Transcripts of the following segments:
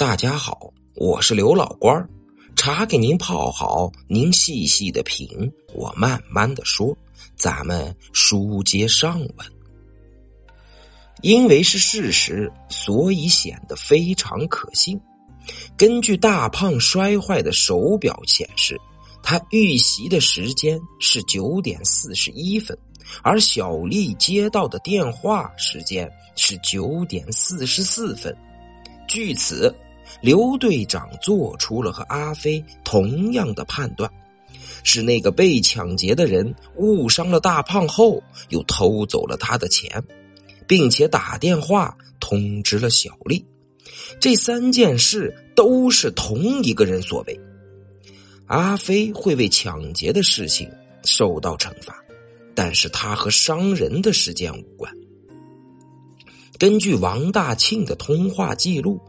大家好，我是刘老官茶给您泡好，您细细的品，我慢慢的说。咱们书接上文，因为是事实，所以显得非常可信。根据大胖摔坏的手表显示，他遇袭的时间是九点四十一分，而小丽接到的电话时间是九点四十四分。据此，刘队长做出了和阿飞同样的判断。是那个被抢劫的人误伤了大胖后，又偷走了他的钱，并且打电话通知了小丽。这三件事都是同一个人所为。阿飞会为抢劫的事情受到惩罚，但是他和伤人的事件无关。根据王大庆的通话记录，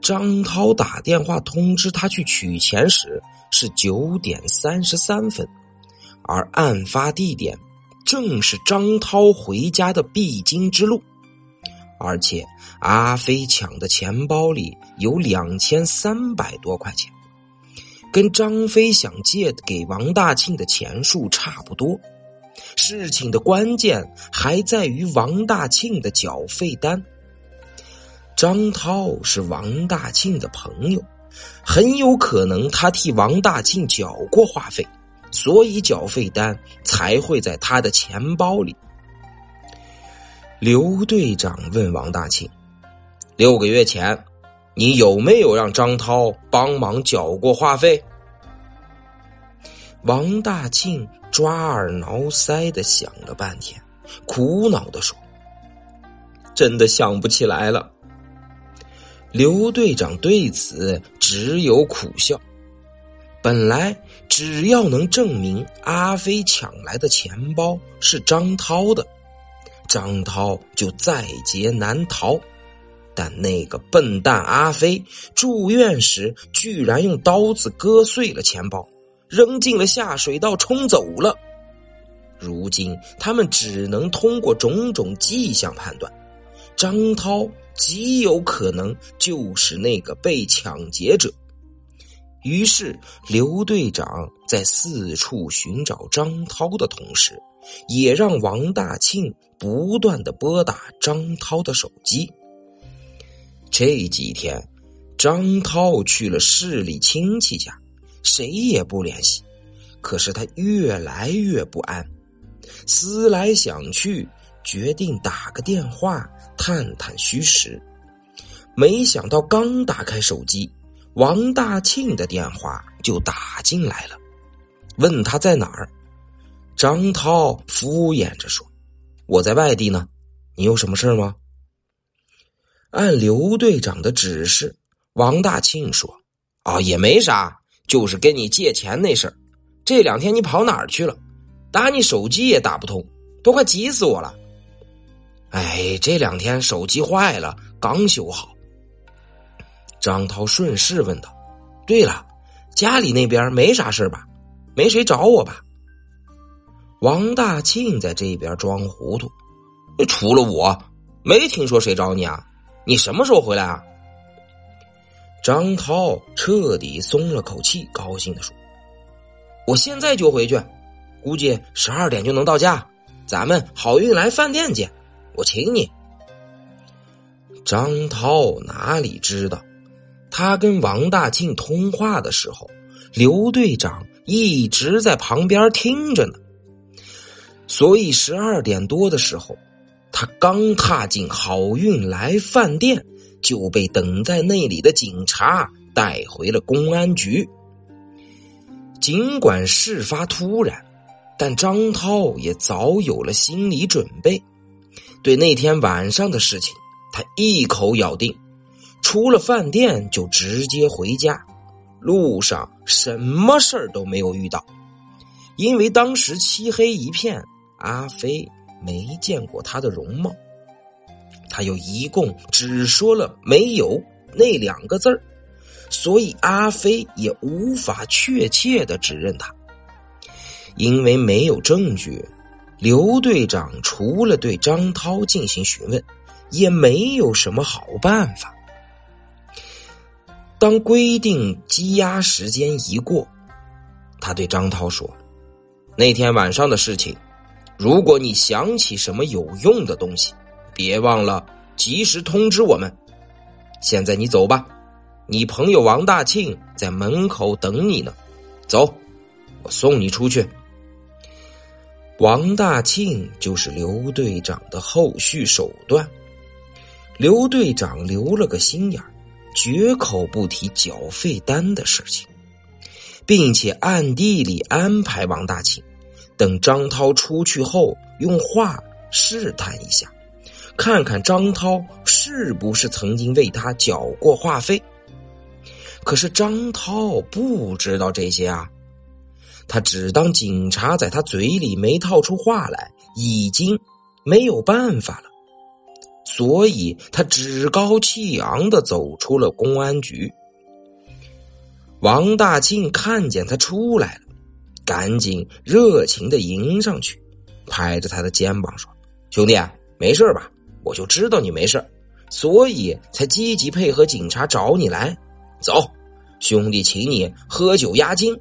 张涛打电话通知他去取钱时。是九点三十三分，而案发地点正是张涛回家的必经之路，而且阿飞抢的钱包里有两千三百多块钱，跟张飞想借给王大庆的钱数差不多。事情的关键还在于王大庆的缴费单。张涛是王大庆的朋友。很有可能他替王大庆缴过话费，所以缴费单才会在他的钱包里。刘队长问王大庆：“六个月前，你有没有让张涛帮忙缴过话费？”王大庆抓耳挠腮的想了半天，苦恼的说：“真的想不起来了。”刘队长对此只有苦笑。本来只要能证明阿飞抢来的钱包是张涛的，张涛就在劫难逃。但那个笨蛋阿飞住院时居然用刀子割碎了钱包，扔进了下水道冲走了。如今他们只能通过种种迹象判断，张涛。极有可能就是那个被抢劫者。于是，刘队长在四处寻找张涛的同时，也让王大庆不断的拨打张涛的手机。这几天，张涛去了市里亲戚家，谁也不联系。可是他越来越不安，思来想去，决定打个电话。探探虚实，没想到刚打开手机，王大庆的电话就打进来了，问他在哪儿。张涛敷衍着说：“我在外地呢，你有什么事吗？”按刘队长的指示，王大庆说：“啊，也没啥，就是跟你借钱那事儿。这两天你跑哪儿去了？打你手机也打不通，都快急死我了。”哎，这两天手机坏了，刚修好。张涛顺势问道：“对了，家里那边没啥事吧？没谁找我吧？”王大庆在这边装糊涂：“除了我，没听说谁找你啊？你什么时候回来啊？”张涛彻底松了口气，高兴的说：“我现在就回去，估计十二点就能到家。咱们好运来饭店见。”我请你。张涛哪里知道，他跟王大庆通话的时候，刘队长一直在旁边听着呢。所以十二点多的时候，他刚踏进好运来饭店，就被等在那里的警察带回了公安局。尽管事发突然，但张涛也早有了心理准备。对那天晚上的事情，他一口咬定，出了饭店就直接回家，路上什么事儿都没有遇到，因为当时漆黑一片，阿飞没见过他的容貌，他又一共只说了“没有”那两个字儿，所以阿飞也无法确切的指认他，因为没有证据。刘队长除了对张涛进行询问，也没有什么好办法。当规定羁押时间一过，他对张涛说：“那天晚上的事情，如果你想起什么有用的东西，别忘了及时通知我们。现在你走吧，你朋友王大庆在门口等你呢。走，我送你出去。”王大庆就是刘队长的后续手段。刘队长留了个心眼绝口不提缴费单的事情，并且暗地里安排王大庆等张涛出去后，用话试探一下，看看张涛是不是曾经为他缴过话费。可是张涛不知道这些啊，他只当警察在他嘴里没套出话来，已经没有办法了。所以他趾高气昂的走出了公安局。王大庆看见他出来了，赶紧热情的迎上去，拍着他的肩膀说：“兄弟，没事吧？我就知道你没事所以才积极配合警察找你来。走，兄弟，请你喝酒压惊。”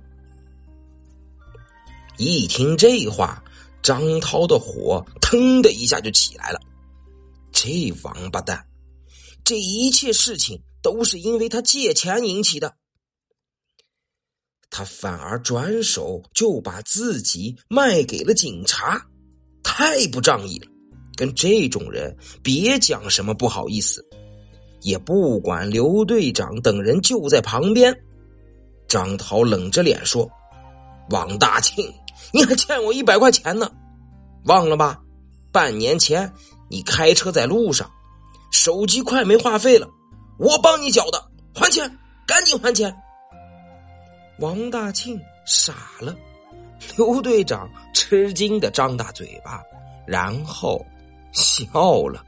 一听这话，张涛的火腾的一下就起来了。这王八蛋，这一切事情都是因为他借钱引起的，他反而转手就把自己卖给了警察，太不仗义了。跟这种人别讲什么不好意思，也不管刘队长等人就在旁边。张涛冷着脸说：“王大庆，你还欠我一百块钱呢，忘了吧？半年前。”你开车在路上，手机快没话费了，我帮你缴的，还钱，赶紧还钱。王大庆傻了，刘队长吃惊的张大嘴巴，然后笑了。